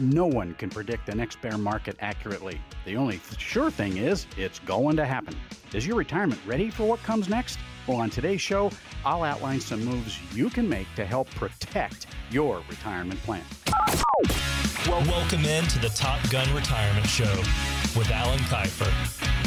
No one can predict the next bear market accurately. The only sure thing is it's going to happen. Is your retirement ready for what comes next? Well, on today's show, I'll outline some moves you can make to help protect your retirement plan. Well, welcome in to the Top Gun Retirement Show with Alan Kifer.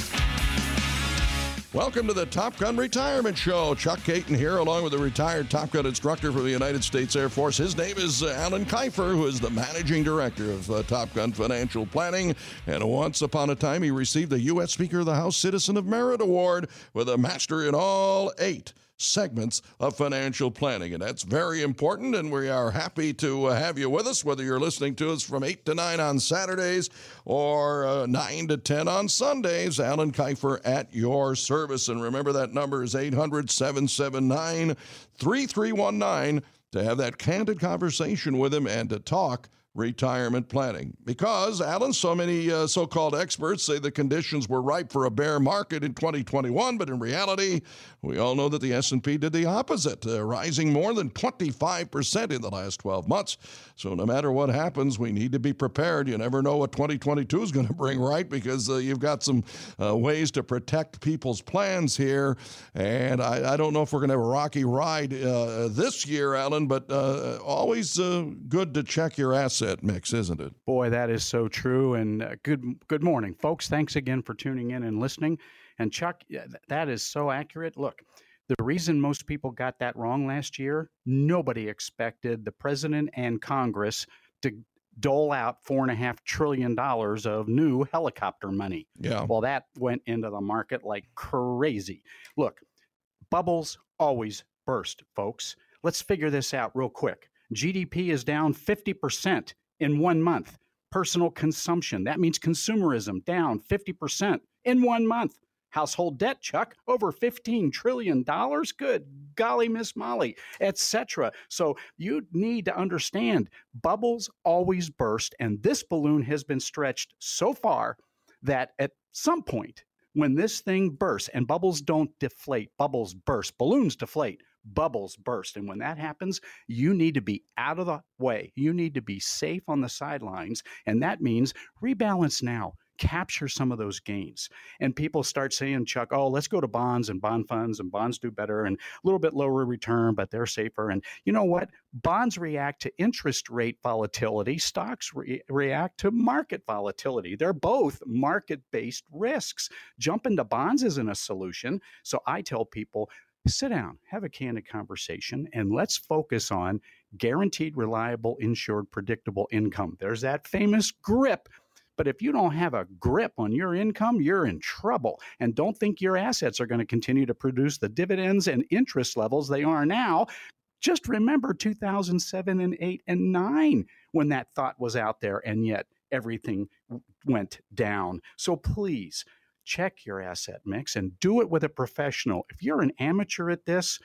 Welcome to the Top Gun Retirement Show. Chuck Caton here, along with a retired Top Gun instructor from the United States Air Force. His name is uh, Alan Kifer, who is the managing director of uh, Top Gun Financial Planning. And once upon a time, he received the U.S. Speaker of the House Citizen of Merit Award with a master in all eight segments of financial planning. And that's very important. And we are happy to uh, have you with us, whether you're listening to us from 8 to 9 on Saturdays or uh, 9 to 10 on Sundays. Alan Kifer at your service. And remember that number is 800 779 3319 to have that candid conversation with him and to talk retirement planning. Because, Alan, so many uh, so called experts say the conditions were ripe for a bear market in 2021, but in reality, we all know that the S&P did the opposite, uh, rising more than 25% in the last 12 months. So no matter what happens, we need to be prepared. You never know what 2022 is going to bring, right? Because uh, you've got some uh, ways to protect people's plans here. And I, I don't know if we're going to have a rocky ride uh, this year, Alan, but uh, always good to check your asset mix, isn't it? Boy, that is so true. And good, good morning, folks. Thanks again for tuning in and listening. And Chuck, that is so accurate. Look, the reason most people got that wrong last year, nobody expected the president and Congress to dole out four and a half trillion dollars of new helicopter money. Yeah. Well, that went into the market like crazy. Look, bubbles always burst, folks. Let's figure this out real quick. GDP is down 50% in one month. Personal consumption, that means consumerism, down 50% in one month. Household debt, Chuck, over $15 trillion. Good golly, Miss Molly, etc. So you need to understand bubbles always burst, and this balloon has been stretched so far that at some point, when this thing bursts, and bubbles don't deflate, bubbles burst, balloons deflate, bubbles burst. And when that happens, you need to be out of the way. You need to be safe on the sidelines. And that means rebalance now capture some of those gains. And people start saying, Chuck, oh, let's go to bonds and bond funds, and bonds do better and a little bit lower return, but they're safer. And you know what? Bonds react to interest rate volatility, stocks re- react to market volatility. They're both market based risks. Jumping to bonds isn't a solution. So I tell people, sit down, have a candid conversation, and let's focus on guaranteed, reliable, insured, predictable income. There's that famous grip but if you don't have a grip on your income, you're in trouble. And don't think your assets are going to continue to produce the dividends and interest levels they are now. Just remember 2007 and 8 and 9 when that thought was out there, and yet everything went down. So please check your asset mix and do it with a professional. If you're an amateur at this,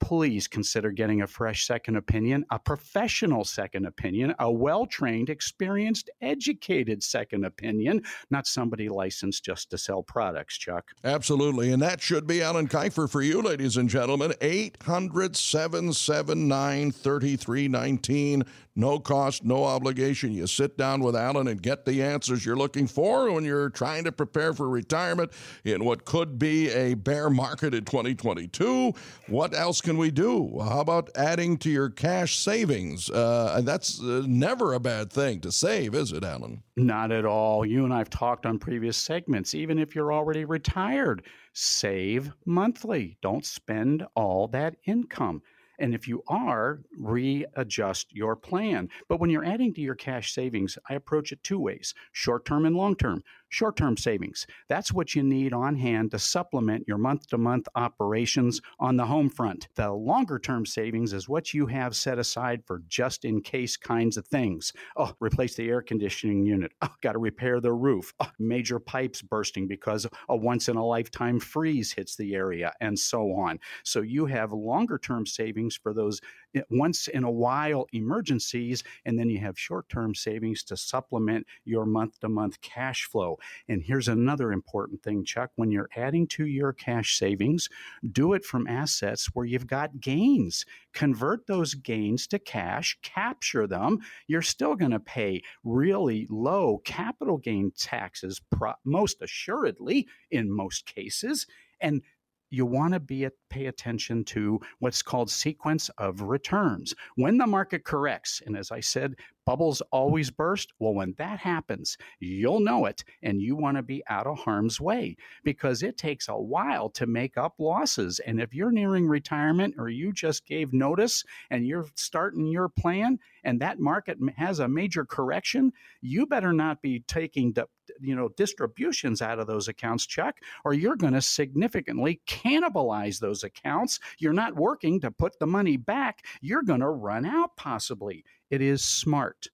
please consider getting a fresh second opinion, a professional second opinion, a well trained, experienced, educated second opinion, not somebody licensed just to sell products, Chuck. Absolutely. And that should be Alan Kifer for you, ladies and gentlemen. 800 779 3319. No cost, no obligation. You sit down with Alan and get the answers you're looking for when you're trying to prepare for retirement in what could be a bear market in 2022. What else can we do? How about adding to your cash savings? Uh, that's uh, never a bad thing to save, is it, Alan? Not at all. You and I have talked on previous segments. Even if you're already retired, save monthly. Don't spend all that income. And if you are, readjust your plan. But when you're adding to your cash savings, I approach it two ways short term and long term short term savings. That's what you need on hand to supplement your month to month operations on the home front. The longer term savings is what you have set aside for just in case kinds of things. Oh, replace the air conditioning unit. Oh, got to repair the roof. Oh, major pipes bursting because a once in a lifetime freeze hits the area, and so on. So you have longer term savings for those Eh, once in a while emergencies, and then you have short term savings to supplement your month to month cash flow. And here's another important thing, Chuck when you're adding to your cash savings, do it from assets where you've got gains. Convert those gains to cash, capture them. You're still going to pay really low capital gain taxes, most assuredly, in most cases. And you want to be at, pay attention to what's called sequence of returns. When the market corrects, and as I said, bubbles always burst. Well, when that happens, you'll know it and you want to be out of harm's way because it takes a while to make up losses. And if you're nearing retirement or you just gave notice and you're starting your plan and that market has a major correction, you better not be taking the you know distributions out of those accounts Chuck or you're going to significantly cannibalize those accounts you're not working to put the money back you're going to run out possibly it is smart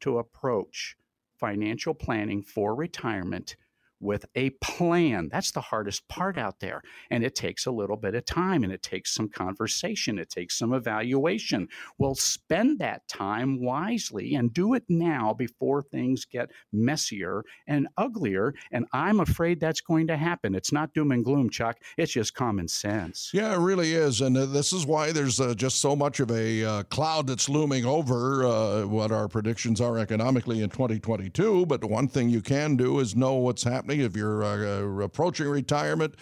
to approach financial planning for retirement with a plan. That's the hardest part out there. And it takes a little bit of time and it takes some conversation, it takes some evaluation. Well, spend that time wisely and do it now before things get messier and uglier. And I'm afraid that's going to happen. It's not doom and gloom, Chuck. It's just common sense. Yeah, it really is. And uh, this is why there's uh, just so much of a uh, cloud that's looming over uh, what our predictions are economically in 2022. But one thing you can do is know what's happening happening, if you're uh, approaching retirement,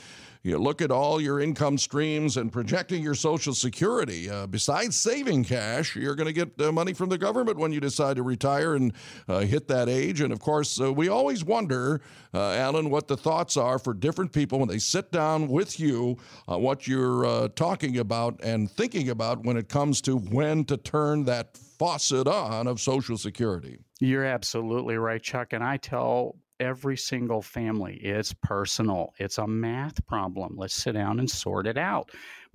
you look at all your income streams and projecting your Social Security. Uh, besides saving cash, you're going to get uh, money from the government when you decide to retire and uh, hit that age. And of course, uh, we always wonder, uh, Alan, what the thoughts are for different people when they sit down with you, uh, what you're talking about and thinking about when it comes to when to turn that faucet on of Social Security. You're absolutely right, Chuck. And I tell every single family. It's personal. It's a math problem. Let's sit down and sort it out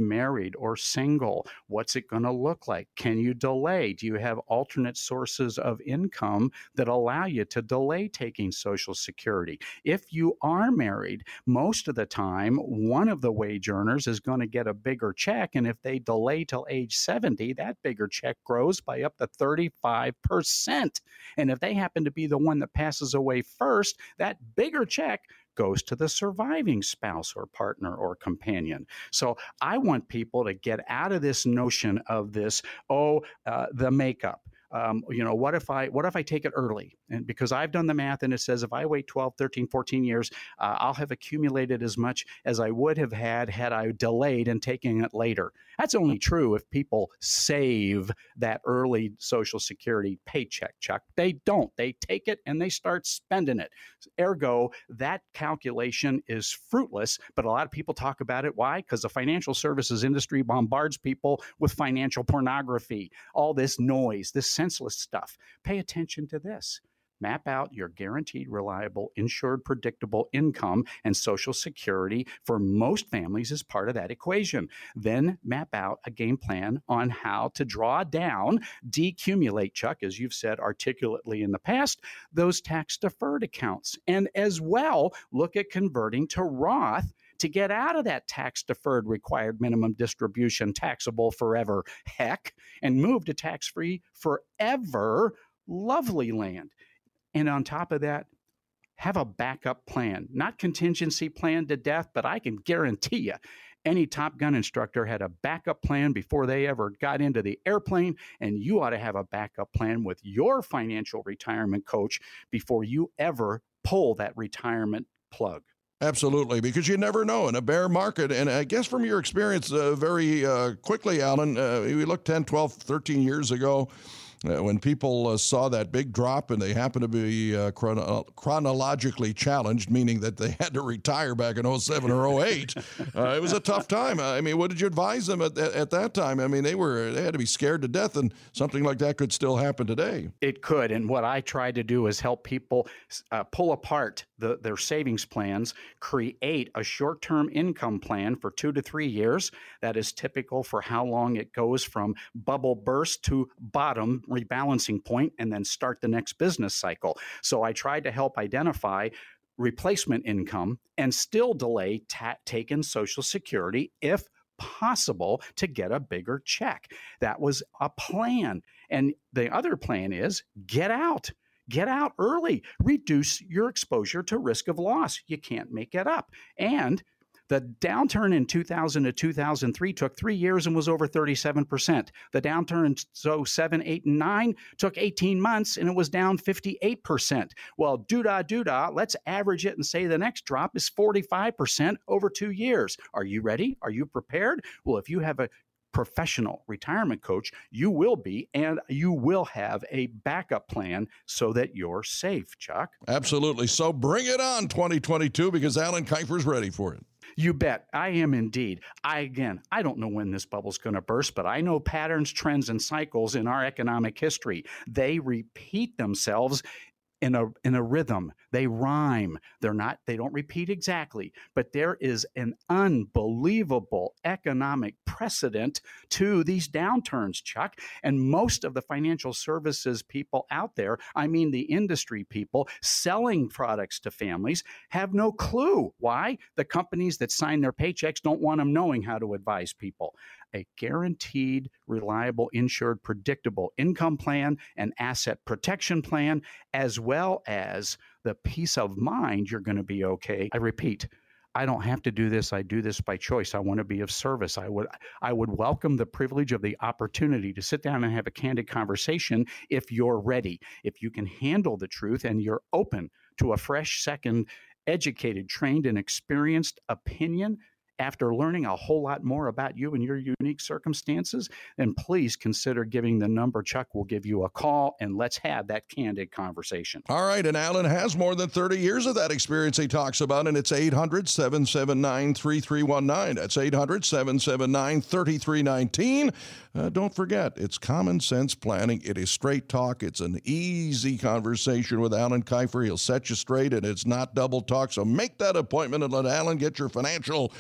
married or single? What's it going to look like? Can you delay? Do you have alternate sources of income that allow you to delay taking Social Security? If you are married, most of the time, one of the wage earners is going to get a bigger check. And if they delay till age 70, that bigger check grows by up to 35%. And if they happen to be the one that passes away first, that bigger check goes to the surviving spouse or partner or companion. So I want people to get out of this notion of this, oh, uh, the makeup um, you know what if i what if i take it early? And because i've done the math and it says if i wait 12 13 14 years uh, i'll have accumulated as much as i would have had had i delayed and taking it later. That's only true if people save that early social security paycheck chuck they don't. They take it and they start spending it. Ergo that calculation is fruitless but a lot of people talk about it. Why? Because the financial services industry bombards people with financial pornography all this noise this senseless stuff. Pay attention to this. Map out your guaranteed, reliable, insured, predictable income and Social Security for most families as part of that equation. Then map out a game plan on how to draw down, decumulate, Chuck, as you've said articulately in the past, those tax deferred accounts. And as well, look at converting to Roth to get out of that tax deferred required minimum distribution, taxable forever heck, and move to tax free forever lovely land. And on top of that, have a backup plan, not contingency plan to death, but I can guarantee you any Top Gun instructor had a backup plan before they ever got into the airplane, and you ought to have a backup plan with your financial retirement coach before you ever pull that retirement plug. Absolutely, because you never know in a bear market. And I guess from your experience, uh, very uh, quickly, Alan, uh, we looked 10, 12, 13 years ago uh, when people uh, saw that big drop and they happened to be uh, chrono- chronologically challenged, meaning that they had to retire back in 07 or 08, uh, it was a tough time. I mean, what did you advise them at, at, at, that time? I mean, they were they had to be scared to death, and something like that could still happen today. It could, and what I try to do is help people pull apart the, their savings plans, create a short-term income plan for two to three years. That is typical for how long it goes from bubble burst to bottom rebalancing point and then start the next business cycle. So I tried to help identify replacement income and still delay ta- taking Social Security if possible to get a bigger check. That was a plan. And the other plan is get out. Get out early. Reduce your exposure to risk of loss. You can't make it up. And the downturn in 2000 to 2003 took three years and was over 37%. The downturn in 07, 8, and 9 took 18 months and it was down 58%. Well, doo da doo da, let's average it and say the next drop is 45% over two years. Are you ready? Are you prepared? Well, if you have a professional retirement coach, you will be, and you will have a backup plan so that you're safe, Chuck. Absolutely. So bring it on 2022 because Alan Kifer's ready for it. You bet. I am indeed. I, again, I don't know when this bubble's going to burst, but I know patterns, trends, and cycles in our economic history. They repeat themselves in a in a rhythm. They rhyme. They're not they don't repeat exactly, but there is an unbelievable economic precedent to these downturns, Chuck. And most of the financial services people out there, I mean the industry people selling products to families have no clue why the companies that sign their paychecks don't want them knowing how to advise people a guaranteed, reliable, insured, predictable income plan and asset protection plan, as well as the peace of mind you're going to be okay. I repeat, I don't have to do this. I do this by choice. I want to be of service. I would I would welcome the privilege of the opportunity to sit down and have a candid conversation if you're ready. If you can handle the truth and you're open to a fresh second educated, trained and experienced opinion after learning a whole lot more about you and your unique circumstances, then please consider giving the number. Chuck will give you a call and let's have that candid conversation. All right. And Alan has more than 30 years of that experience he talks about, and it's 800 779 3319. That's 800 779 3319. Uh, don't forget, it's common sense planning. It is straight talk. It's an easy conversation with Alan Kifer. He'll set you straight, and it's not double talk. So make that appointment and let Alan get your financial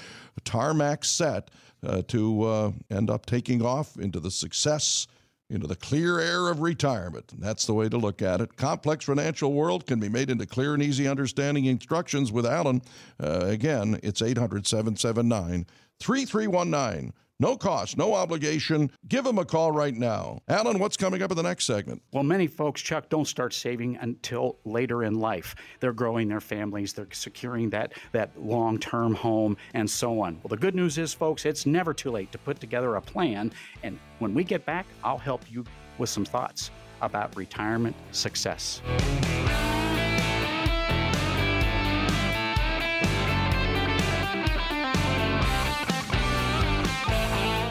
tarmac set uh, to uh, end up taking off into the success, into the clear air of retirement. And that's the way to look at it. Complex financial world can be made into clear and easy understanding instructions with Alan. Uh, again, it's 800 779 3319. No cost, no obligation. Give them a call right now. Alan, what's coming up in the next segment? Well, many folks, Chuck, don't start saving until later in life. They're growing their families, they're securing that, that long term home, and so on. Well, the good news is, folks, it's never too late to put together a plan. And when we get back, I'll help you with some thoughts about retirement success.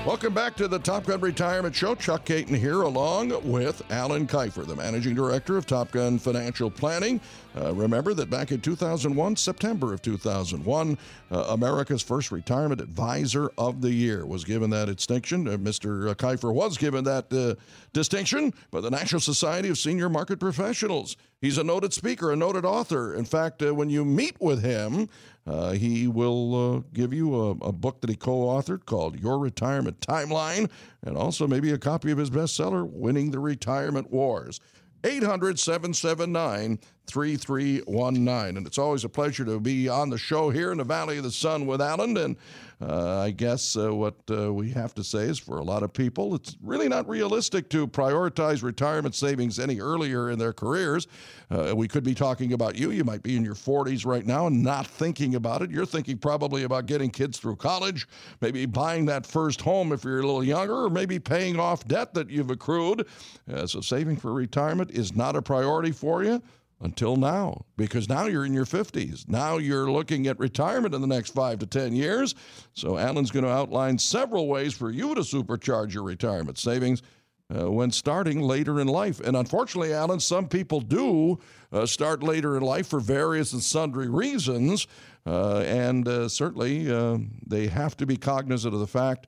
Welcome back to the Top Gun Retirement Show. Chuck Caton here, along with Alan Kifer, the Managing Director of Top Gun Financial Planning. Uh, remember that back in 2001, September of 2001, uh, America's first retirement advisor of the year was given that distinction. Uh, Mr. Kifer was given that uh, distinction by the National Society of Senior Market Professionals. He's a noted speaker, a noted author. In fact, uh, when you meet with him, uh, he will give you a, a book that he co authored called Your Retirement Timeline, and also maybe a copy of his bestseller, Winning the Retirement Wars. 800 779 3319. And it's always a pleasure to be on the show here in the Valley of the Sun with Alan. And uh, I guess uh, what uh, we have to say is for a lot of people, it's really not realistic to prioritize retirement savings any earlier in their careers. Uh, we could be talking about you. You might be in your 40s right now and not thinking about it. You're thinking probably about getting kids through college, maybe buying that first home if you're a little younger, or maybe paying off debt that you've accrued. Uh, so saving for retirement is not a priority for you until now because now you're in your 50s. Now you're looking at retirement in the next five to 10 years. So, Alan's going to outline several ways for you to supercharge your retirement savings. Uh, when starting later in life. And unfortunately, Alan, some people do uh, start later in life for various and sundry reasons. Uh, and uh, certainly, uh, they have to be cognizant of the fact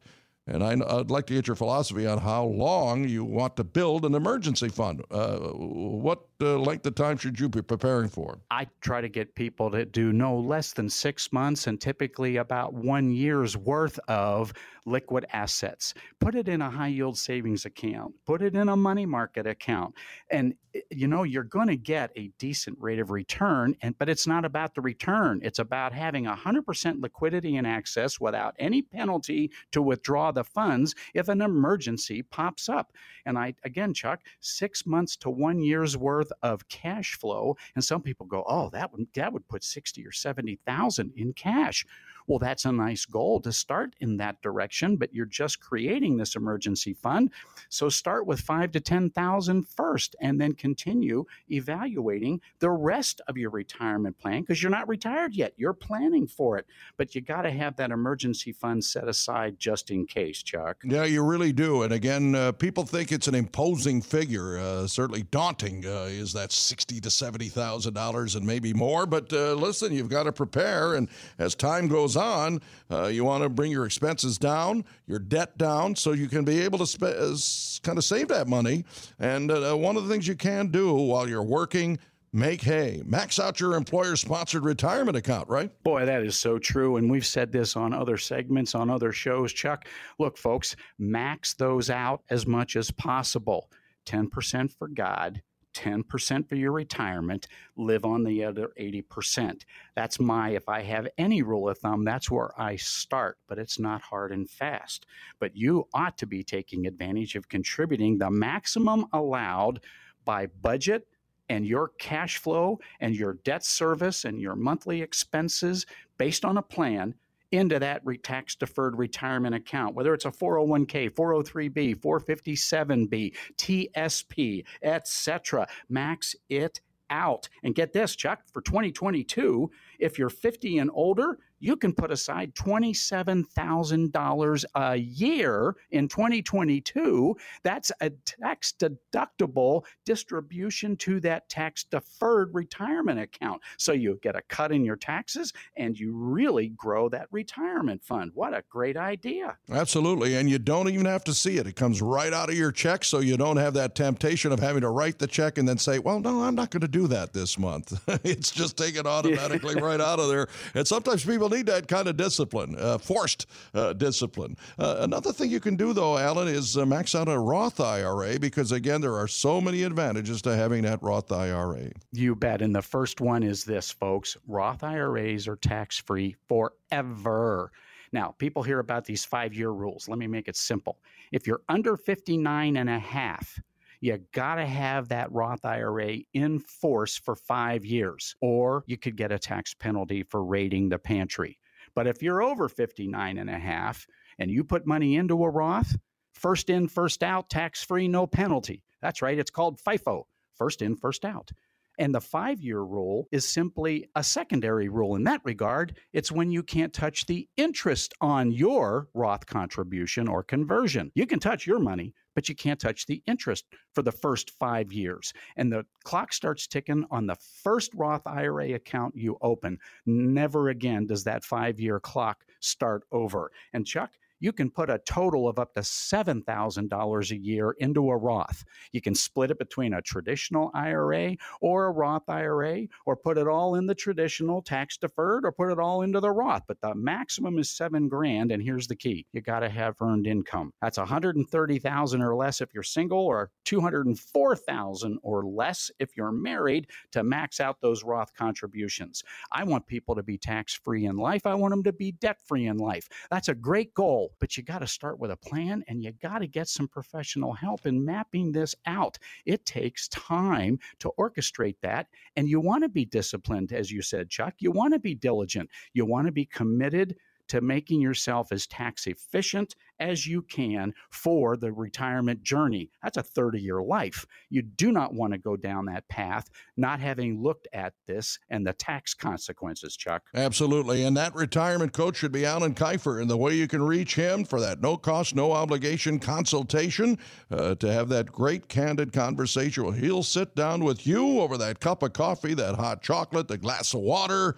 And I, would like to get your philosophy on how long you want to build an emergency fund. Uh, what uh, length of time should you be preparing for? I try to get people to do no less than six months and typically about one year's worth of liquid assets. Put it in a high yield savings account, put it in a money market account. And eh, you know, you're going to get a decent rate of return. And but it's not about the return. It's about having 100% liquidity and access without any penalty to withdraw the funds if an emergency pops up. And I again, Chuck, six months to one year's worth of cash flow. And some people go, oh, that would that would put sixty or seventy thousand in cash. Well, that's a nice goal to start in that direction, but you're just creating this emergency fund. So start with five to 10,000 first and then continue evaluating the rest of your retirement plan because you're not retired yet. You're planning for it, but you got to have that emergency fund set aside just in case, Chuck. Yeah, you really do. And again, uh, people think it's an imposing figure, uh, certainly daunting. Uh, is that sixty to seventy thousand dollars and maybe more? But uh, listen, you've got to prepare, and as time goes goes on, uh, you want to bring your expenses down, your debt down, so you can be able to sp- uh, kind of save that money. And uh, one of the things you can do while you're working make hay. Max out your employer sponsored retirement account, right? Boy, that is so true. And we've said this on other segments, on other shows. Chuck, look, folks, max those out as much as possible. 10% for God, 10% for your retirement, live on the other 80%. That's my, if I have any rule of thumb, that's where I start, but it's not hard and fast. But you ought to be taking advantage of contributing the maximum allowed by budget and your cash flow and your debt service and your monthly expenses based on a plan into that tax deferred retirement account, whether it's a 401k, 403b, 457b, TSP, etc. Max it out. And get this, Chuck, for 2022, if you're 50 and older, you can put aside $27,000 a year in 2022. That's a tax deductible distribution to that tax deferred retirement account. So you get a cut in your taxes and you really grow that retirement fund. What a great idea. Absolutely. And you don't even have to see it, it comes right out of your check. So you don't have that temptation of having to write the check and then say, well, no, I'm not going to do that this month. it's just taken automatically right out of there. And sometimes people need that kind of discipline, uh, forced uh, discipline. Uh, another thing you can do, though, Alan, is uh, max out a Roth IRA because, again, there are so many advantages to having that Roth IRA. You bet. And the first one is this, folks Roth IRAs are tax free forever. Now, people hear about these five year rules. Let me make it simple. If you're under 59 and a half, you got to have that Roth IRA in force for five years, or you could get a tax penalty for raiding the pantry. But if you're over 59 and a half and you put money into a Roth, first in, first out, tax free, no penalty. That's right. It's called FIFO, first in, first out. And the five year rule is simply a secondary rule in that regard. It's when you can't touch the interest on your Roth contribution or conversion. You can touch your money, but you can't touch the interest for the first five years. And the clock starts ticking on the first Roth IRA account you open. Never again does that five year clock start over. And Chuck, you can put a total of up to $7,000 a year into a Roth. You can split it between a traditional IRA or a Roth IRA, or put it all in the traditional tax deferred, or put it all into the Roth. But the maximum is seven grand. And here's the key you got to have earned income. That's 130,000 or less if you're single, or 204,000 or less if you're married to max out those Roth contributions. I want people to be tax free in life. I want them to be debt free in life. That's a great goal but you got to start with a plan and you got to get some professional help in mapping this out. It takes time to orchestrate that. And you want to be disciplined, as you said, Chuck. You want to be diligent. You want to be committed to making yourself as tax efficient as you can for the retirement journey. That's a 30 year life. You do not want to go down that path not having looked at this and the tax consequences, Chuck. Absolutely. And that retirement coach should be Alan Kifer. And the way you can reach him for that no cost, no obligation consultation uh, to have that great candid conversation. Well, he'll sit down with you over that cup of coffee, that hot chocolate, the glass of water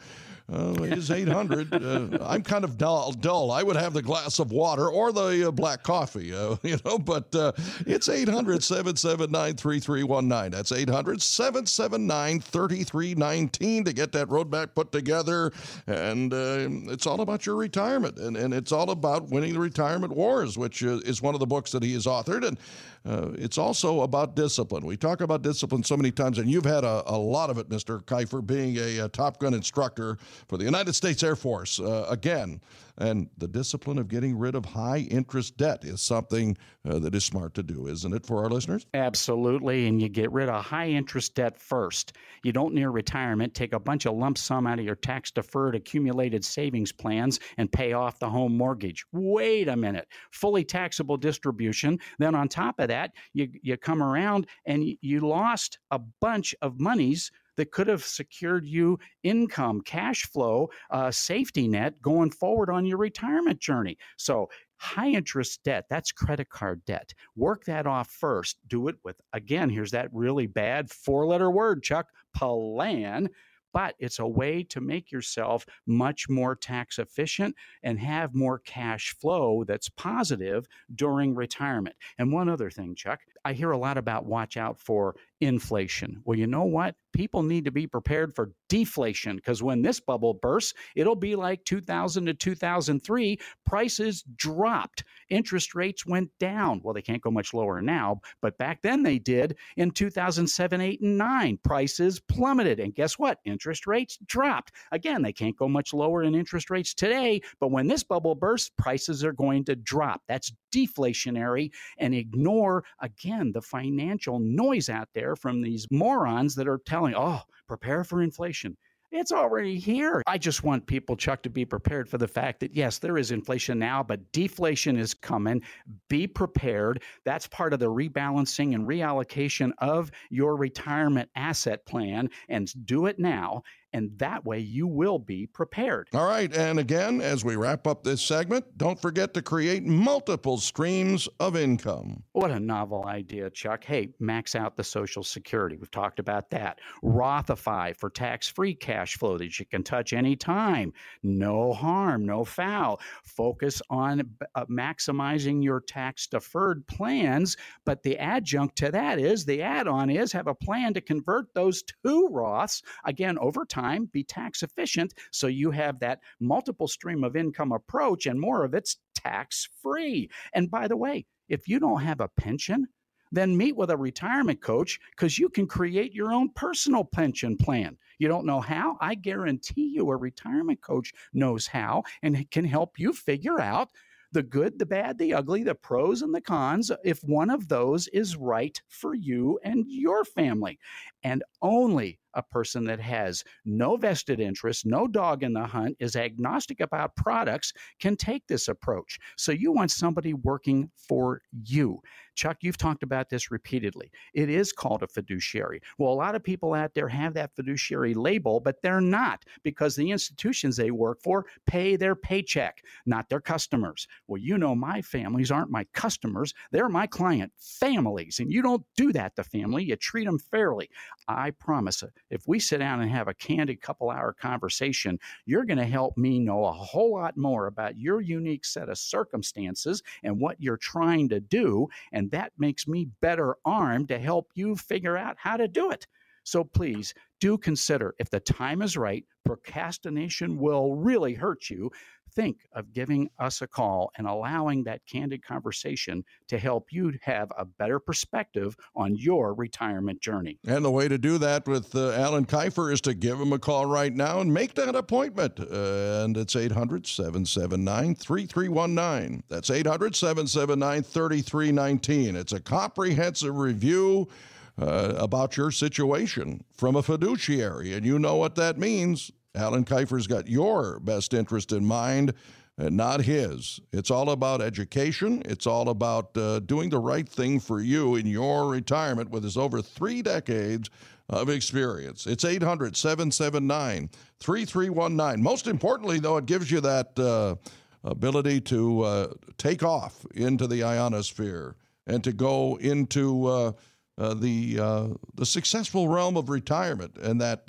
Uh, is 800. Uh, I'm kind of dull, dull. I would have the glass of water or the uh, black coffee, uh, you know, but uh, it's 800 779 3319. That's 800 779 3319 to get that roadmap put together. And uh, it's all about your retirement. And, and it's all about winning the retirement wars, which is one of the books that he has authored. And uh, it's also about discipline. We talk about discipline so many times, and you've had a, a lot of it, Mr. Kifer, being a, a, Top Gun instructor for the United States Air Force. Uh, again, and the discipline of getting rid of high interest debt is something uh, that is smart to do, isn't it, for our listeners? Absolutely. And you get rid of high interest debt first. You don't near retirement take a bunch of lump sum out of your tax deferred accumulated savings plans and pay off the home mortgage. Wait a minute. Fully taxable distribution. Then on top of that, you, you come around and you lost a bunch of monies that could have secured you income, cash flow, uh, safety net going forward on your retirement journey. So, high interest debt, that's credit card debt. Work that off first. Do it with, again, here's that really bad four letter word, Chuck, plan but it's a way to make yourself much more tax efficient and have more cash flow that's positive during retirement. And one other thing, Chuck, I hear a lot about watch out for inflation. Well, you know what? People need to be prepared for deflation because when this bubble bursts, it'll be like 2000 to 2003. Prices dropped, interest rates went down. Well, they can't go much lower now, but back then they did in 2007, 8, and 9. Prices plummeted. And guess what? Interest rates dropped. Again, they can't go much lower in interest rates today, but when this bubble bursts, prices are going to drop. That's deflationary and ignore, again, the financial noise out there from these morons that are telling, oh, prepare for inflation. It's already here. I just want people, Chuck, to be prepared for the fact that, yes, there is inflation now, but deflation is coming. Be prepared. That's part of the rebalancing and reallocation of your retirement asset plan, and do it now and that way you will be prepared. All right. And again, as we wrap up this segment, don't forget to create multiple streams of income. What a novel idea, Chuck. Hey, max out the Social Security. We've talked about that. Rothify for tax free cash flow that you can touch anytime. No harm, no foul. Focus on uh, maximizing your tax deferred plans. But the adjunct to that is the add on is have a plan to convert those two Roths again over time time, be tax efficient so you have that multiple stream of income approach and more of it's tax free. And by the way, if you don't have a pension, then meet with a retirement coach because you can create your own personal pension plan. You don't know how? I guarantee you a retirement coach knows how and can help you figure out the good, the bad, the ugly, the pros and the cons, if one of those is right for you and your family. And only a person that has no vested interest, no dog in the hunt, is agnostic about products can take this approach. So you want somebody working for you. Chuck, you've talked about this repeatedly. It is called a fiduciary. Well, a lot of people out there have that fiduciary label, but they're not because the institutions they work for pay their paycheck, not their customers. Well, you know, my families aren't my customers, they're my client families. And you don't do that to family, you treat them fairly. I promise. If we sit down and have a candid couple hour conversation, you're going to help me know a whole lot more about your unique set of circumstances and what you're trying to do. And that makes me better armed to help you figure out how to do it. So please do consider if the time is right, procrastination will really hurt you think of giving us a call and allowing that candid conversation to help you have a better perspective on your retirement journey. And the way to do that with uh, Alan Kifer is to give him a call right now and make that appointment. Uh, and it's 800 779 3319. That's 800 779 3319. It's a comprehensive review. Uh, about your situation from a fiduciary, and you know what that means. Alan Kifer's got your best interest in mind and not his. It's all about education. It's all about uh, doing the right thing for you in your retirement with his over three decades of experience. It's 800 779 3319. Most importantly, though, it gives you that uh, ability to uh, take off into the ionosphere and to go into uh, uh, the, uh, the successful realm of retirement and that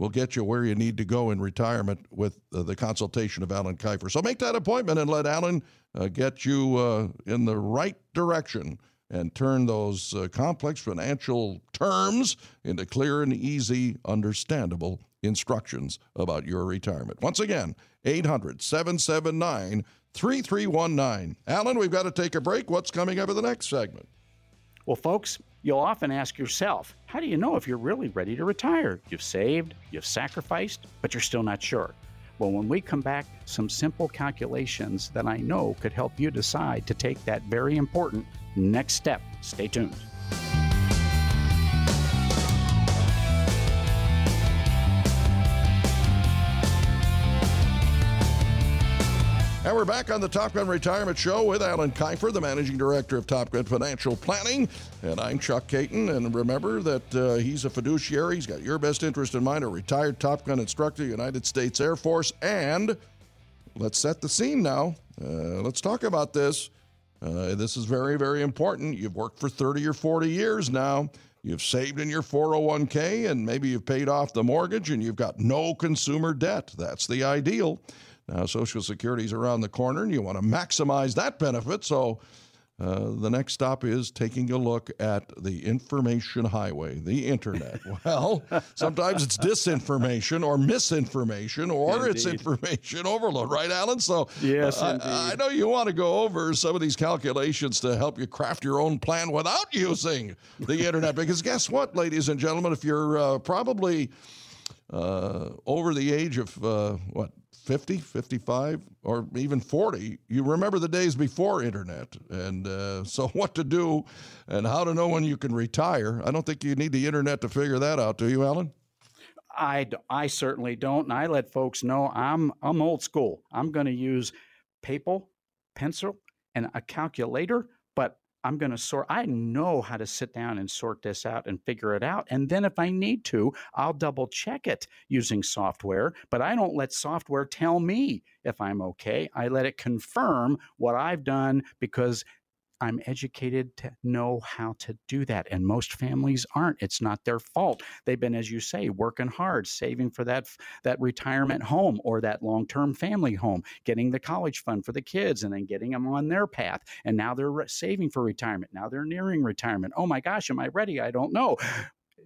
will get you where you need to go in retirement with uh, the consultation of Alan Kifer. So make that appointment and let Alan uh, get you uh, in the right direction and turn those uh, complex financial terms into clear and easy, understandable instructions about your retirement. Once again, 800 779 3319. Alan, we've got to take a break. What's coming up in the next segment? Well, folks, you'll often ask yourself, how do you know if you're really ready to retire? You've saved, you've sacrificed, but you're still not sure. Well, when we come back, some simple calculations that I know could help you decide to take that very important next step. Stay tuned. And we're back on the Top Gun Retirement Show with Alan Kifer, the Managing Director of Top Gun Financial Planning. And I'm Chuck Caton. And remember that uh, he's a fiduciary. He's got your best interest in mind, a retired Top Gun instructor, United States Air Force. And let's set the scene now. Uh, let's talk about this. Uh, this is very, very important. You've worked for 30 or 40 years now. You've saved in your 401k and maybe you've paid off the mortgage and you've got no consumer debt. That's the ideal. Now, Social Security is around the corner, and you want to maximize that benefit. So, uh, the next stop is taking a look at the information highway, the internet. well, sometimes it's disinformation or misinformation or indeed. it's information overload, right, Alan? So, yes, uh, I, I, know you want to go over some of these calculations to help you craft your own plan without using the internet. because guess what, ladies and gentlemen, if you're uh, probably uh, over the age of uh, what 50, 55, or even 40, you remember the days before internet. And uh, so, what to do and how to know when you can retire. I don't think you need the internet to figure that out, do you, Alan? I, I certainly don't. And I let folks know I'm, I'm old school. I'm going to use paper, pencil, and a calculator, I'm going to sort, I know how to sit down and sort this out and figure it out. And then if I need to, I'll double check it using software, but I don't let software tell me if I'm okay. I let it confirm what I've done because I'm educated to know how to do that. And most families aren't. It's not their fault. They've been, as you say, working hard, saving for that, that retirement home or that long term family home, getting the college fund for the kids and then getting them on their path. And now they're saving for retirement. Now they're nearing retirement. Oh my gosh, am I ready? I don't know.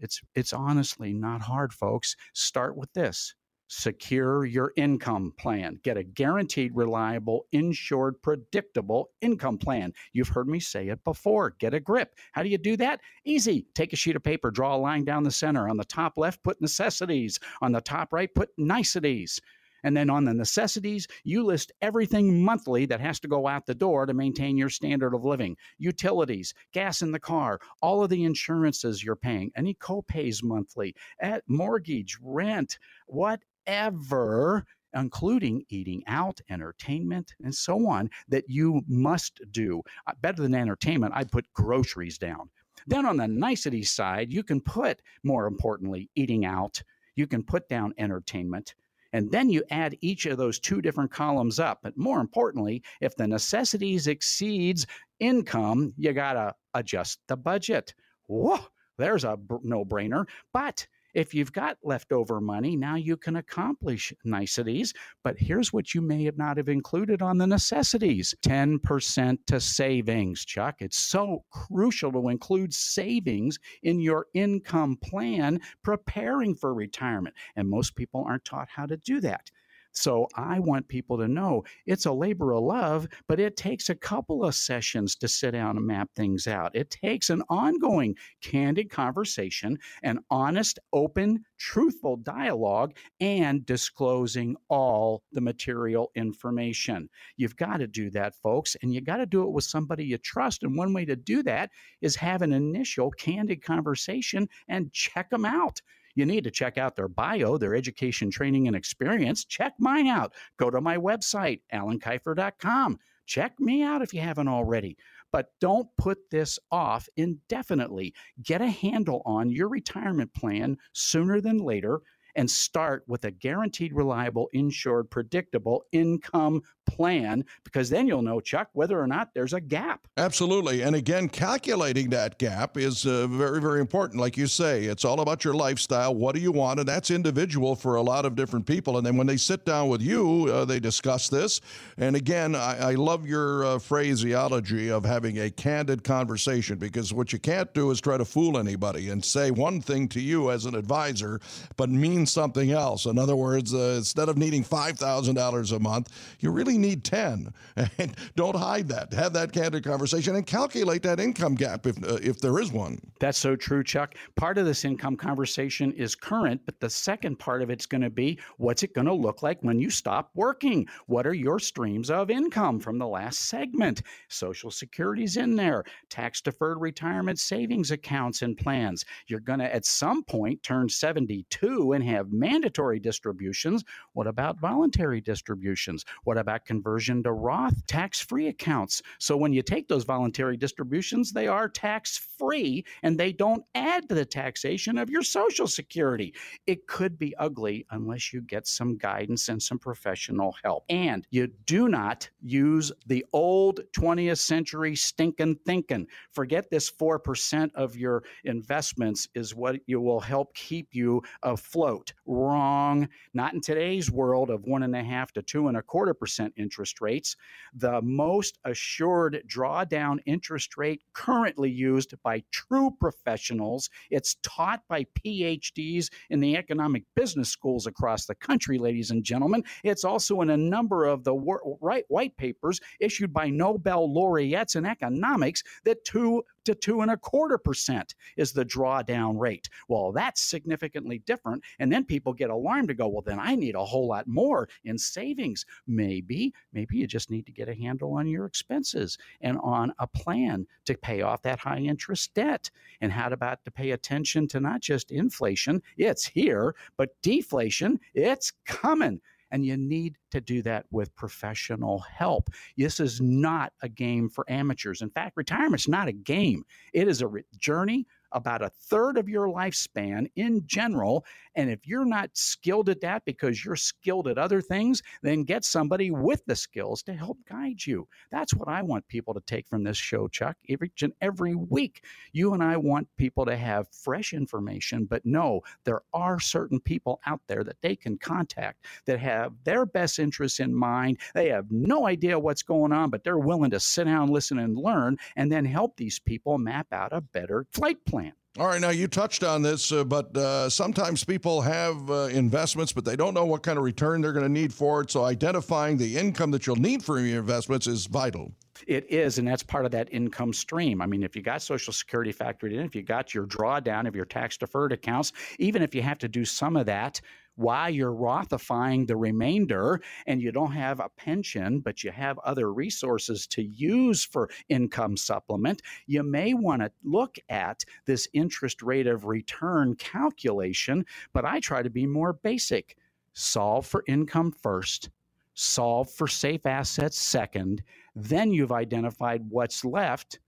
It's, it's honestly not hard, folks. Start with this Secure your income plan. Get a guaranteed, reliable, insured, predictable income plan. You've heard me say it before. Get a grip. How do you do that? Easy. Take a sheet of paper, draw a line down the center. On the top left, put necessities. On the top right, put niceties. And then on the necessities, you list everything monthly that has to go out the door to maintain your standard of living utilities, gas in the car, all of the insurances you're paying, any copays monthly, at mortgage, rent, what ever including eating out, entertainment, and so on, that you must do. Uh, better than entertainment, I put groceries down. Then on the niceties side, you can put, more importantly, eating out. You can put down entertainment. And then you add each of those two different columns up. But more importantly, if the necessities exceeds income, you got to adjust the budget. Whoa, there's a no brainer. But if you've got leftover money, now you can accomplish niceties. But here's what you may have not have included on the necessities 10% to savings, Chuck. It's so crucial to include savings in your income plan preparing for retirement. And most people aren't taught how to do that. So I want people to know it's a labor of love, but it takes a couple of sessions to sit down and map things out. It takes an ongoing, candid conversation, an honest, open, truthful dialogue, and disclosing all the material information. You've got to do that, folks, and you got to do it with somebody you trust. And one way to do that is have an initial, candid conversation and check them out. You need to check out their bio, their education, training, and experience. Check mine out. Go to my website, alankifer.com. Check me out if you haven't already. But don't put this off indefinitely. Get a handle on your retirement plan sooner than later and start with a guaranteed, reliable, insured, predictable income plan because then you'll know, Chuck, whether or not there's a gap. Absolutely. And again, calculating that gap is uh, very, very important. Like you say, it's all about your lifestyle. What do you want? And that's individual for a lot of different people. And then when they sit down with you, uh, they discuss this. And again, I, I love your uh, phraseology of having a candid conversation because what you can't do is try to fool anybody and say one thing to you as an advisor, but mean something else. In other words, uh, instead of needing $5,000 a month, you really need 10. And don't hide that. Have that candid conversation and calculate that income gap if, uh, if there is one. That's so true, Chuck. Part of this income conversation is current, but the second part of it's going to be what's it going to look like when you stop working? What are your streams of income from the last segment? Social Security's in there, tax deferred retirement savings accounts and plans. You're going to, at some point, turn 72 and have mandatory distributions. What about voluntary distributions? What about conversion to Roth tax free accounts? So when you take those voluntary distributions, they are tax free and they don't add to the taxation of your Social Security. It could be ugly unless you get some guidance and some professional help. And you do not use the old 20th century stinking thinking. Forget this 4% of your investments is what you will help keep you afloat. Wrong. Not in today's world of one and a half to two and a quarter percent interest rates. The most assured drawdown interest rate currently used by true professionals. It's taught by PhDs in the economic business schools across the country, ladies and gentlemen. It's also in a number of the right white papers issued by Nobel laureates in economics that two to two and a quarter percent is the drawdown rate. Well, that's significantly different. And then people get alarmed to go, well, then I need a whole lot more in savings. Maybe, maybe you just need to get a handle on your expenses and on a plan to pay off that high interest debt. And how about to pay attention to not just inflation, it's here, but deflation, it's coming and you need to do that with professional help. This is not a game for amateurs. In fact, retirement's not a game. It is a journey about a third of your lifespan in general. And if you're not skilled at that because you're skilled at other things, then get somebody with the skills to help guide you. That's what I want people to take from this show, Chuck. Every, every week, you and I want people to have fresh information, but know there are certain people out there that they can contact that have their best interests in mind. They have no idea what's going on, but they're willing to sit down, listen, and learn, and then help these people map out a better flight plan. All right, now you touched on this, uh, but uh, sometimes people have uh, investments, but they don't know what kind of return they're going to need for it. So identifying the income that you'll need for your investments is vital. It is, and that's part of that income stream. I mean, if you got Social Security factored in, if you got your drawdown of your tax deferred accounts, even if you have to do some of that while you're Rothifying the remainder and you don't have a pension, but you have other resources to use for income supplement, you may want to look at this interest rate of return calculation. But I try to be more basic solve for income first, solve for safe assets second. Then you've identified what's left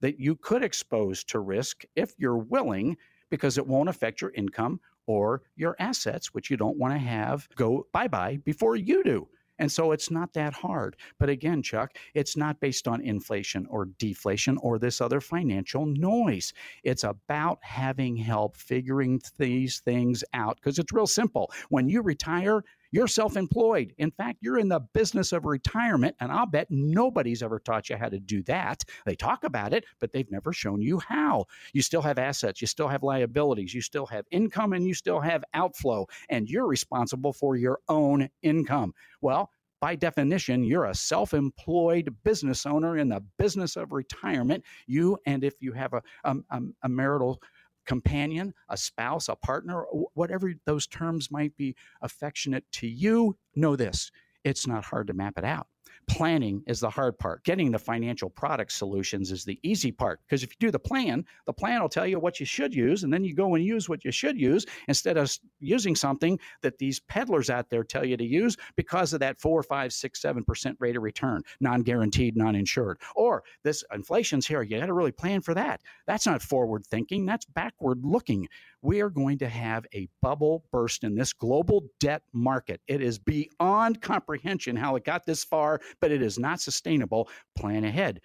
that you could expose to risk if you're willing because it won't affect your income or your assets, which you don't want to have go bye bye before you do. And so it's not that hard. But again, Chuck, it's not based on inflation or deflation or this other financial noise. It's about having help figuring these things out because it's real simple. When you retire, you're self employed. In fact, you're in the business of retirement, and I'll bet nobody's ever taught you how to do that. They talk about it, but they've never shown you how. You still have assets, you still have liabilities, you still have income, and you still have outflow, and you're responsible for your own income. Well, by definition, you're a self employed business owner in the business of retirement. You, and if you have a, a, a marital companion, a spouse, a partner, whatever those terms might be affectionate to you, know this it's not hard to map it out. Planning is the hard part. Getting the financial product solutions is the easy part. Because if you do the plan, the plan will tell you what you should use, and then you go and use what you should use instead of using something that these peddlers out there tell you to use because of that four, five, six, seven percent rate of return, non-guaranteed, non-insured. Or this inflation's here. You got to really plan for that. That's not forward thinking. That's backward looking we are going to have a bubble burst in this global debt market. It is beyond comprehension how it got this far, but it is not sustainable. Plan ahead,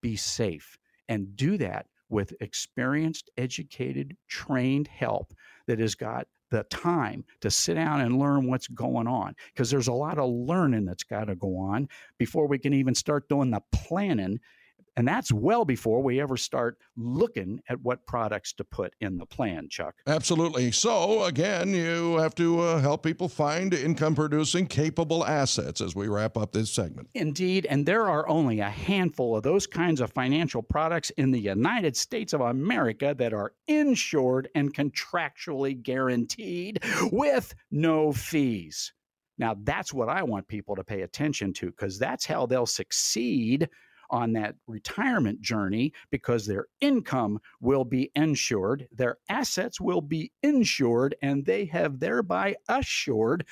be safe, and do that with experienced, educated, trained help that has got the time to sit down and learn what's going on because there's a lot of learning that's got to go on before we can even start doing the planning and that's well before we ever start looking at what products to put in the plan, Chuck. Absolutely. So, again, you have to uh, help people find income producing capable assets as we wrap up this segment. Indeed. And there are only a handful of those kinds of financial products in the United States of America that are insured and contractually guaranteed with no fees. Now, that's what I want people to pay attention to because that's how they'll succeed on that retirement journey because their income will be insured, their assets will be insured, and they have thereby assured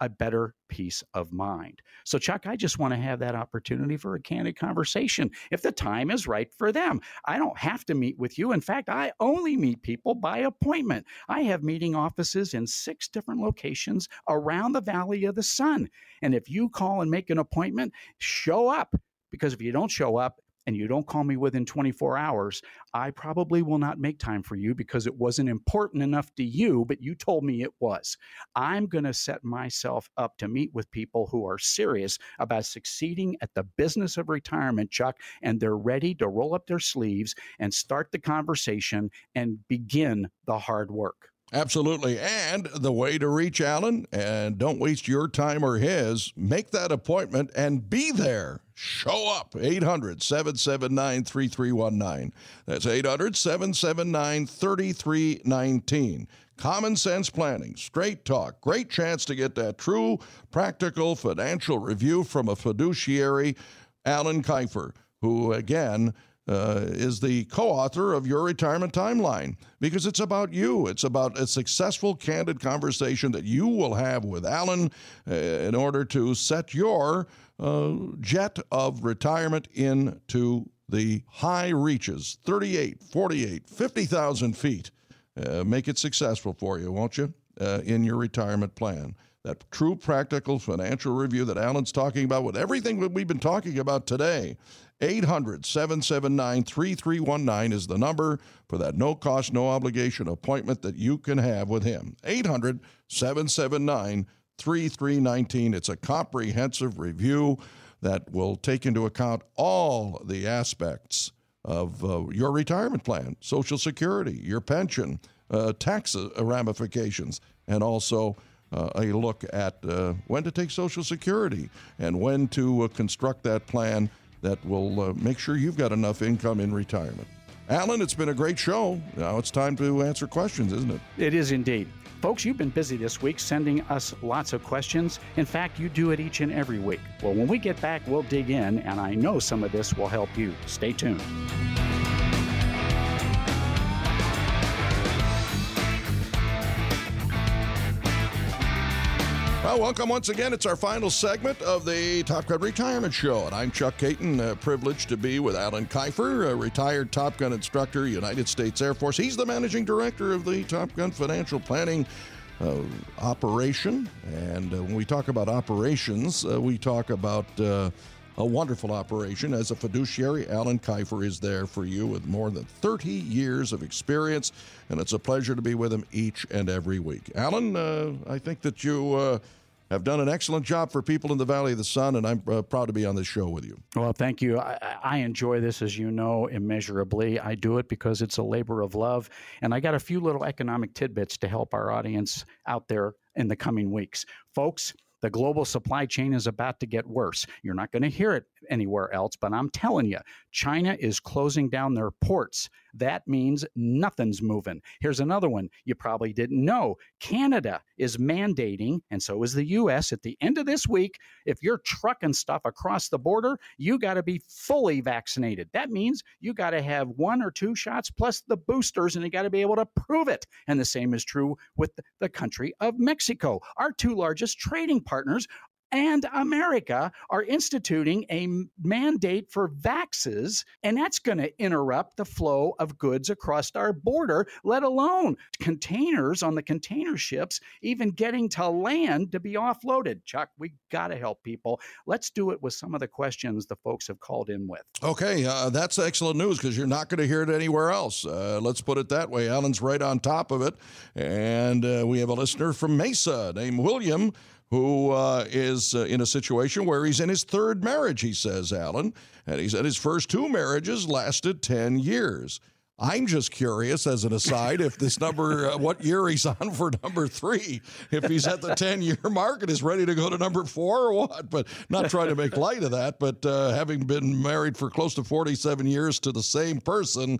a better peace of mind. So, Chuck, I just want to have that opportunity for a candid conversation if the time is right for them. I don't have to meet with you. In fact, I only meet people by appointment. I have meeting offices in six different locations around the Valley of the Sun. And if you call and make an appointment, show up because if you don't show up and you don't call me within 24 hours, I probably will not make time for you because it wasn't important enough to you, but you told me it was. I'm going to set myself up to meet with people who are serious about succeeding at the business of retirement, Chuck, and they're ready to roll up their sleeves and start the conversation and begin the hard work. Absolutely. And the way to reach Alan, and don't waste your time or his, make that appointment and be there. Show up. 800 779 3319. That's 800 779 3319. Common sense planning, straight talk, great chance to get that true, practical financial review from a fiduciary, Alan Kifer, who, again, uh, is the co author of Your Retirement Timeline because it's about you. It's about a successful, candid conversation that you will have with Alan uh, in order to set your uh, jet of retirement into the high reaches 38, 48, 50,000 feet. Uh, make it successful for you, won't you, uh, in your retirement plan? That true practical financial review that Alan's talking about with everything that we've been talking about today 800 779 3319 is the number for that no cost, no obligation appointment that you can have with him. 800 779 3319. It's a comprehensive review that will take into account all the aspects of uh, your retirement plan, Social Security, your pension, uh, tax uh, ramifications, and also uh, a look at uh, when to take Social Security and when to uh, construct that plan that will uh, make sure you've got enough income in retirement. Alan, it's been a great show. Now it's time to answer questions, isn't it? It is indeed. Folks, you've been busy this week sending us lots of questions. In fact, you do it each and every week. Well, when we get back, we'll dig in, and I know some of this will help you. Stay tuned. Well, welcome once again. It's our final segment of the Top Gun Retirement Show, and I'm Chuck Caton, uh, privileged to be with Alan Kifer, a retired Top Gun instructor, United States Air Force. He's the managing director of the Top Gun Financial Planning uh, operation, and uh, when we talk about operations, uh, we talk about uh, a wonderful operation. As a fiduciary, Alan Kifer is there for you with more than 30 years of experience, and it's a pleasure to be with him each and every week. Alan, uh, I think that you uh, have done an excellent job for people in the Valley of the Sun, and I'm uh, proud to be on this show with you. Well, thank you. I, I, enjoy this, as you know, immeasurably. I do it because it's a labor of love, and I got a few little economic tidbits to help our audience out there in the coming weeks. Folks, the global supply chain is about to get worse. You're not going to hear it anywhere else, but I'm telling you, China is closing down their ports. That means nothing's moving. Here's another one you probably didn't know Canada is mandating, and so is the US, at the end of this week, if you're trucking stuff across the border, you got to be fully vaccinated. That means you got to have one or two shots plus the boosters, and you got to be able to prove it. And the same is true with the country of Mexico. Our two largest trading partners and America are instituting a mandate for vaxes, and that's going to interrupt the flow of goods across our border, let alone containers on the container ships even getting to land to be offloaded. Chuck, we got to help people. Let's do it with some of the questions the folks have called in with. Okay, uh, that's excellent news because you're not going to hear it anywhere else. Uh, let's put it that way. Alan's right on top of it. And uh, we have a listener from Mesa named William who uh, is uh, in a situation where he's in his third marriage, he says, Alan. And he said his first two marriages lasted 10 years. I'm just curious, as an aside, if this number, uh, what year he's on for number three, if he's at the 10 year mark and is ready to go to number four or what. But not trying to make light of that, but uh, having been married for close to 47 years to the same person,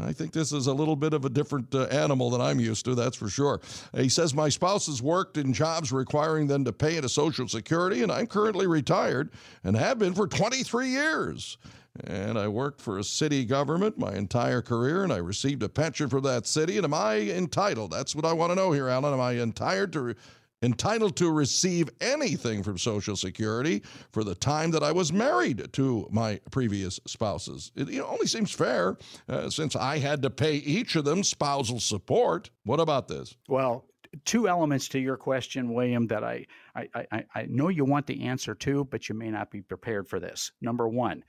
I think this is a little bit of a different uh, animal than I'm used to, that's for sure. He says, My spouse has worked in jobs requiring them to pay into Social Security, and I'm currently retired and have been for 23 years. And I worked for a city government my entire career, and I received a pension from that city. And am I entitled? That's what I want to know here, Alan. Am I entitled to, re- entitled to receive anything from Social Security for the time that I was married to my previous spouses? It only seems fair uh, since I had to pay each of them spousal support. What about this? Well, two elements to your question, William, that I, I, I, I know you want the answer to, but you may not be prepared for this. Number one,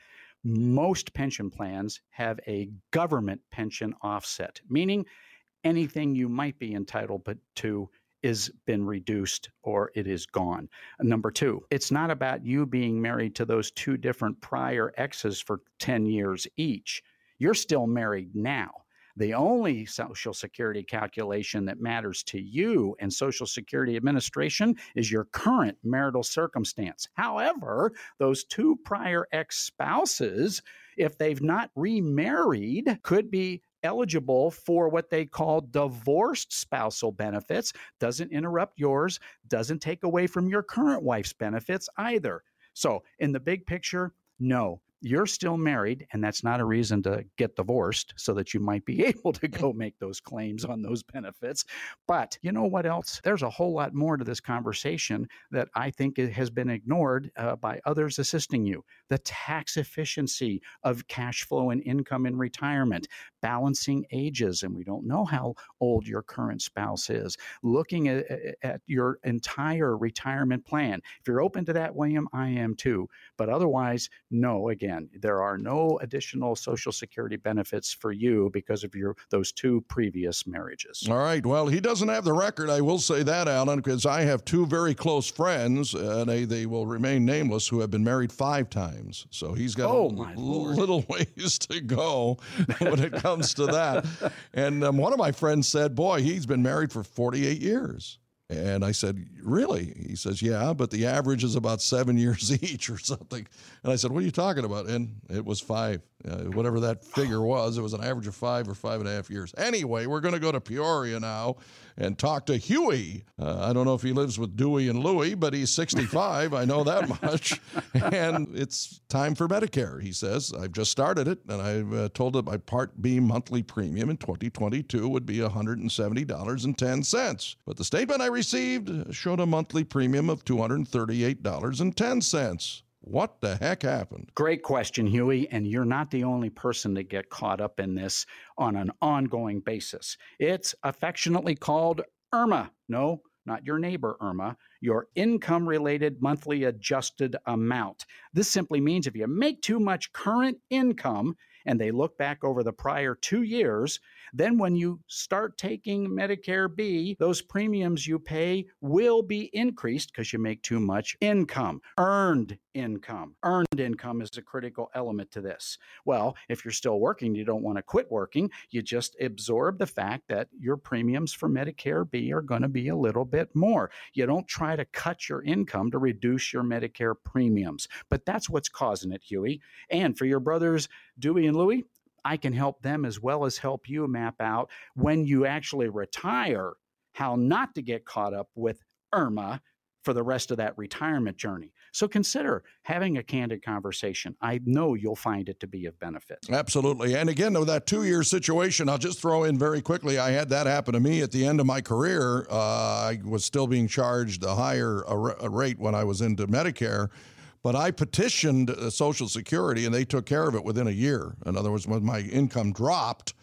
most pension plans have a government pension offset, meaning anything you might be entitled to is been reduced or it is gone. Number two, it's not about you being married to those two different prior exes for 10 years each. You're still married now. The only Social Security calculation that matters to you and Social Security Administration is your current marital circumstance. However, those two prior ex spouses, if they've not remarried, could be eligible for what they call divorced spousal benefits. Doesn't interrupt yours, doesn't take away from your current wife's benefits either. So, in the big picture, no, you're still married, and that's not a reason to get divorced so that you might be able to go make those claims on those benefits. But you know what else? There's a whole lot more to this conversation that I think has been ignored uh, by others assisting you. The tax efficiency of cash flow and income in retirement, balancing ages, and we don't know how old your current spouse is, looking at, at your entire retirement plan. If you're open to that, William, I am too. But otherwise, no, again, again, there are no additional Social Security benefits for you because of your those two previous marriages. All right. Well, he doesn't have the record. I will say that, Alan, because I have two very close friends, and they, they will remain nameless, who have been married five times. So he's got oh, a little ways to go when it comes to that. and um, one of my friends said, "Boy, he's been married for 48 years." And I said, Really? He says, Yeah, but the average is about seven years each or something. And I said, What are you talking about? And it was five, uh, whatever that figure was. It was an average of five or five and a half years. Anyway, we're going to go to Peoria now and talk to Huey. Uh, I don't know if he lives with Dewey and Louie, but he's 65. I know that much. And it's time for Medicare, he says. I've just started it, and I've uh, told him my Part B monthly premium in 2022 would be $170.10. But the statement I received showed a monthly premium of $238.10. What the heck happened? Great question, Huey. And you're not the only person to get caught up in this on an ongoing basis. It's affectionately called IRMAA. No, not your neighbor, IRMA, your income related monthly adjusted amount. This simply means if you make too much current income and they look back over the prior two years, then when you start taking Medicare B, those premiums you pay will be increased because you make too much income, earned income. Earned income is a critical element to this. Well, if you're still working, you don't want to quit working, you just absorb the fact that your premiums for Medicare B are going to be a little bit more. You don't try to cut your income to reduce your Medicare premiums. But that's what's causing it, Huey. And for your brothers, Dewey and Louie, I can help them as well as help you map out when you actually retire how not to get caught up with Irma for the rest of that retirement journey. So consider having a candid conversation. I know you'll find it to be of benefit. Absolutely. And again, with that two year situation, I'll just throw in very quickly I had that happen to me at the end of my career. Uh, I was still being charged a higher a rate when I was into Medicare. But I petitioned uh, Social Security and they took care of it within a year. In other words, when my income dropped,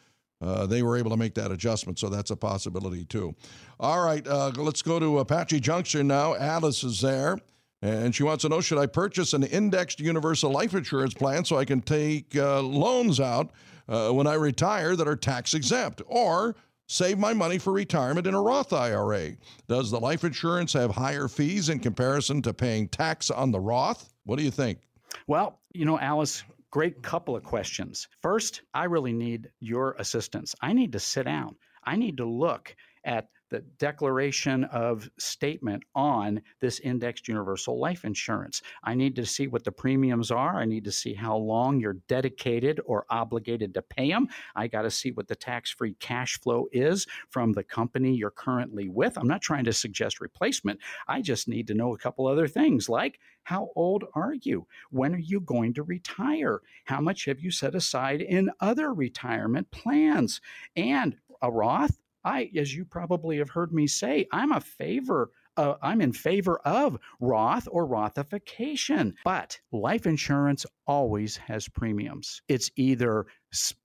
uh, they were able to make that adjustment. So that's a possibility too. All right, uh, let's go to Apache Junction now. Alice is there. And she wants to know should I purchase an indexed universal life insurance plan so I can take uh, loans out uh, when I retire that are tax exempt? Or save my money for retirement in a Roth IRA? Does the life insurance have higher fees in comparison to paying tax on the Roth? What do you think? Well, you know, Alice, great couple of questions. First, I really need your assistance. I need to sit down. I need to look at the declaration of statement on this indexed universal life insurance. I need to see what the premiums are. I need to see how long you're dedicated or obligated to pay them. I got to see what the tax free cash flow is from the company you're currently with. I'm not trying to suggest replacement. I just need to know a couple other things like how old are you? When are you going to retire? How much have you set aside in other retirement plans? And a Roth, I, as you probably have heard me say, I'm a favor. Uh, I'm in favor of Roth or Rothification, but life insurance always has premiums. It's either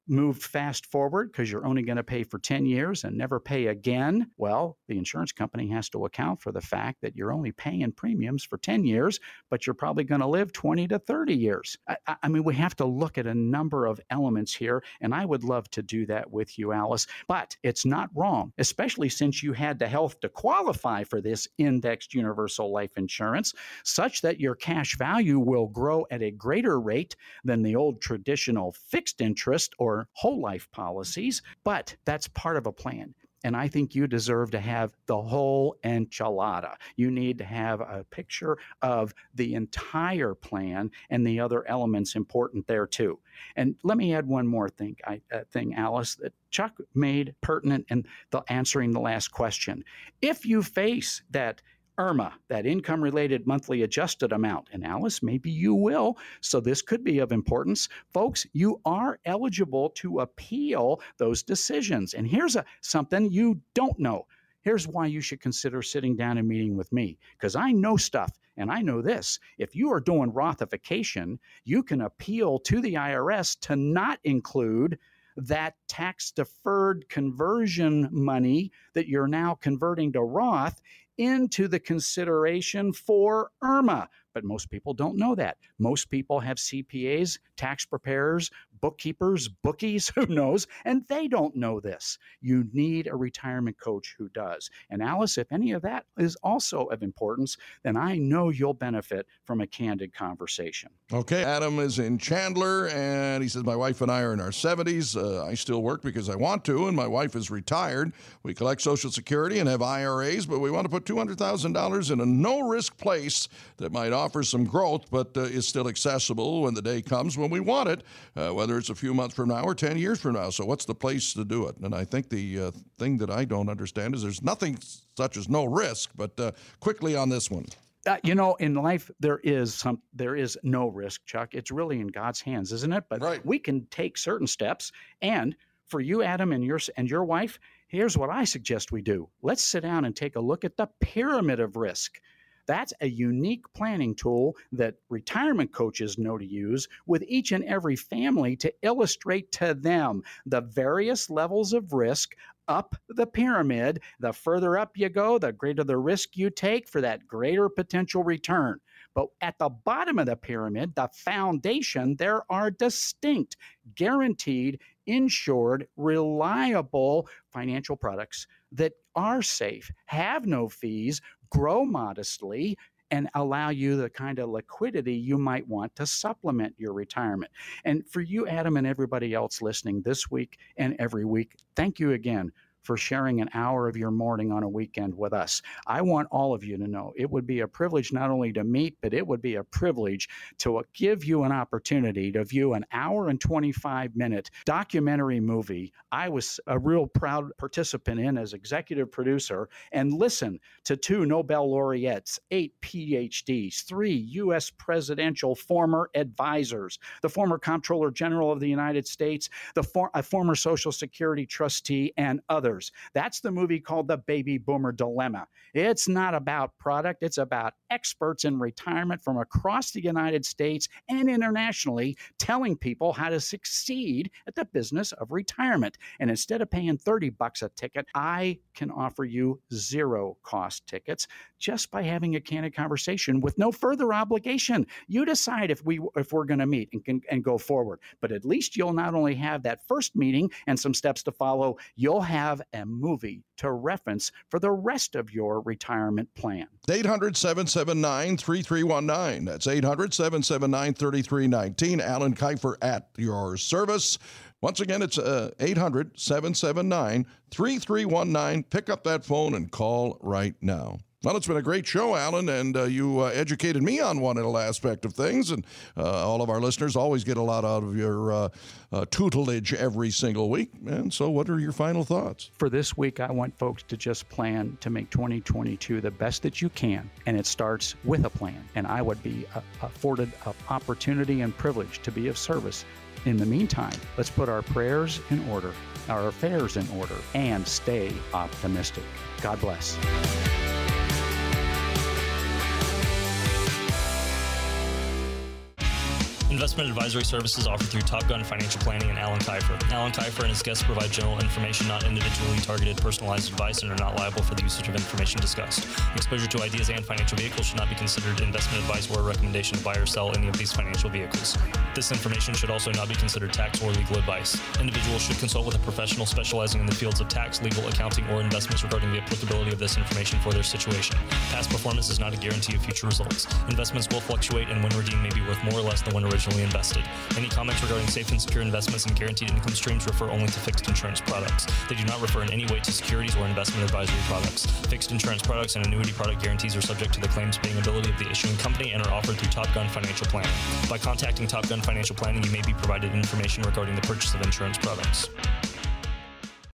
moved fast forward because you're only going to pay for 10 years and never pay again. Well, the insurance company has to account for the fact that you're only paying premiums for 10 years, but you're probably going to live 20 to 30 years. I, I, mean, we have to look at a number of elements here, and I would love to do that with you, Alice, but it's not wrong, especially since you had the health to qualify for this indexed universal life insurance, such that your cash value will grow at a greater rate than the old traditional fixed interest or whole life policies, but that's part of a plan. And I think you deserve to have the whole enchilada. You need to have a picture of the entire plan and the other elements important there too. And let me add one more thing, I, uh, thing, Alice, that Chuck made pertinent in the answering the last question. If you face that IRMAA, that income related monthly adjusted amount. And Alice, maybe you will. So this could be of importance. Folks, you are eligible to appeal those decisions. And here's a, something you don't know. Here's why you should consider sitting down and meeting with me because I know stuff and I know this. If you are doing Rothification, you can appeal to the IRS to not include that tax deferred conversion money that you're now converting to Roth into the consideration for IRMAA. But most people don't know that. Most people have CPAs, tax preparers, bookkeepers, bookies, who knows, and they don't know this. You need a retirement coach who does. And Alice, if any of that is also of importance, then I know you'll benefit from a candid conversation. Okay, Adam is in Chandler, and he says, My wife and I are in our 70s. Uh, I still work because I want to, and my wife is retired. We collect Social Security and have IRAs, but we want to put $200,000 in a no risk place that might offer some growth, but uh, is still accessible when the day comes when we want it, uh, whether it's a few months from now or 10 years from now. So, what's the place to do it? And I think the uh, thing that I don't understand is there's nothing such as no risk, but uh, quickly on this one. Uh, you know, in life there is some there is no risk, Chuck. It's really in God's hands, isn't it? But right. we can take certain steps. And for you, Adam, and your and your wife, here's what I suggest we do. Let's sit down and take a look at the pyramid of risk. That's a unique planning tool that retirement coaches know to use with each and every family to illustrate to them the various levels of risk up the pyramid. The further up you go, the greater the risk you take for that greater potential return. But at the bottom of the pyramid, the foundation, there are distinct, guaranteed, insured, reliable financial products that are safe, have no fees, grow modestly, and allow you the kind of liquidity you might want to supplement your retirement. And for you, Adam, and everybody else listening this week and every week, thank you again for sharing an hour of your morning on a weekend with us. I want all of you to know it would be a privilege not only to meet, but it would be a privilege to uh, give you an opportunity to view an hour and 25 minute documentary movie I was a real proud participant in as executive producer and listen to two Nobel laureates, eight PhDs, three U.S. presidential former advisors, the former Comptroller General of the United States, the for, a former Social Security trustee, and others others. That's the movie called The Baby Boomer Dilemma. It's not about product, it's about experts in retirement from across the United States and internationally telling people how to succeed at the business of retirement. And instead of paying 30 bucks a ticket, I can offer you zero cost tickets just by having a candid conversation with no further obligation. You decide if we if we're going to meet and can and go forward. But at least you'll not only have that first meeting and some steps to follow, you'll have a movie to reference for the rest of your retirement plan. 800 779 3319. That's 800 779 3319. Alan Kifer at your service. Once again, it's uh, 800 779 3319. Pick up that phone and call right now. Well, it's been a great show, Alan, and uh, you uh, educated me on one little aspect of things, and uh, all of our listeners always get a lot out of your uh, uh, tutelage every single week. And so, what are your final thoughts? For this week, I want folks to just plan to make 2022 the best that you can, and it starts with a plan. And I would be uh, afforded an opportunity and privilege to be of service. In the meantime, let's put our prayers in order, our affairs in order, and stay optimistic. God bless. Investment advisory services offered through Top Gun Financial Planning and Alan Kifer. Alan Kifer and his guests provide general information, not individually targeted, personalized advice, and are not liable for the usage of information discussed. Exposure to ideas and financial vehicles should not be considered investment advice or a recommendation to buy or sell any of these financial vehicles. This information should also not be considered tax or legal advice. Individuals should consult with a professional specializing in the fields of tax, legal, accounting, or investments regarding the applicability of this information for their situation. Past performance is not a guarantee of future results. Investments will fluctuate, and when redeemed may be worth more or less than when originally originally invested. Any comments regarding safe and secure investments and guaranteed income streams refer only to fixed insurance products. They do not refer in any way to securities or investment advisory products. Fixed insurance products and annuity product guarantees are subject to the claims paying ability of the issuing company and are offered through Top Gun Financial Planning. By contacting Top Gun Financial Planning, you may be provided information regarding the purchase of insurance products.